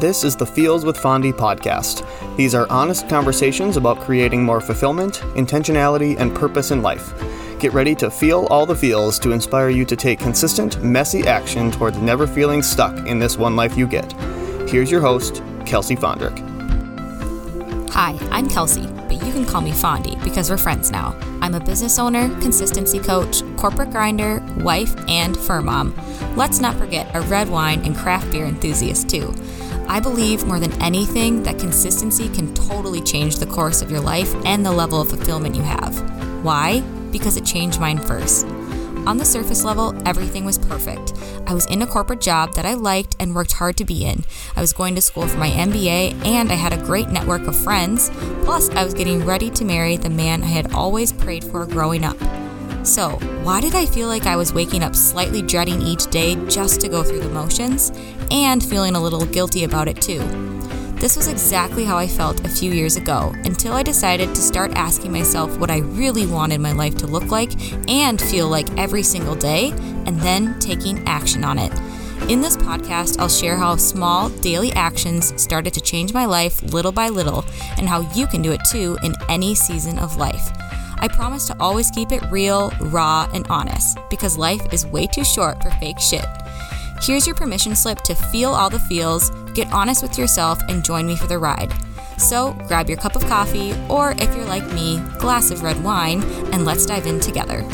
This is the Feels with Fondy podcast. These are honest conversations about creating more fulfillment, intentionality, and purpose in life. Get ready to feel all the feels to inspire you to take consistent, messy action towards never feeling stuck in this one life you get. Here's your host, Kelsey Fondrick. Hi, I'm Kelsey, but you can call me Fondy because we're friends now. I'm a business owner, consistency coach, corporate grinder, wife, and fur mom. Let's not forget a red wine and craft beer enthusiast, too. I believe more than anything that consistency can totally change the course of your life and the level of fulfillment you have. Why? Because it changed mine first. On the surface level, everything was perfect. I was in a corporate job that I liked and worked hard to be in. I was going to school for my MBA, and I had a great network of friends. Plus, I was getting ready to marry the man I had always prayed for growing up. So, why did I feel like I was waking up slightly dreading each day just to go through the motions and feeling a little guilty about it too? This was exactly how I felt a few years ago until I decided to start asking myself what I really wanted my life to look like and feel like every single day, and then taking action on it. In this podcast, I'll share how small daily actions started to change my life little by little and how you can do it too in any season of life. I promise to always keep it real, raw, and honest because life is way too short for fake shit. Here's your permission slip to feel all the feels, get honest with yourself, and join me for the ride. So grab your cup of coffee, or if you're like me, glass of red wine, and let's dive in together.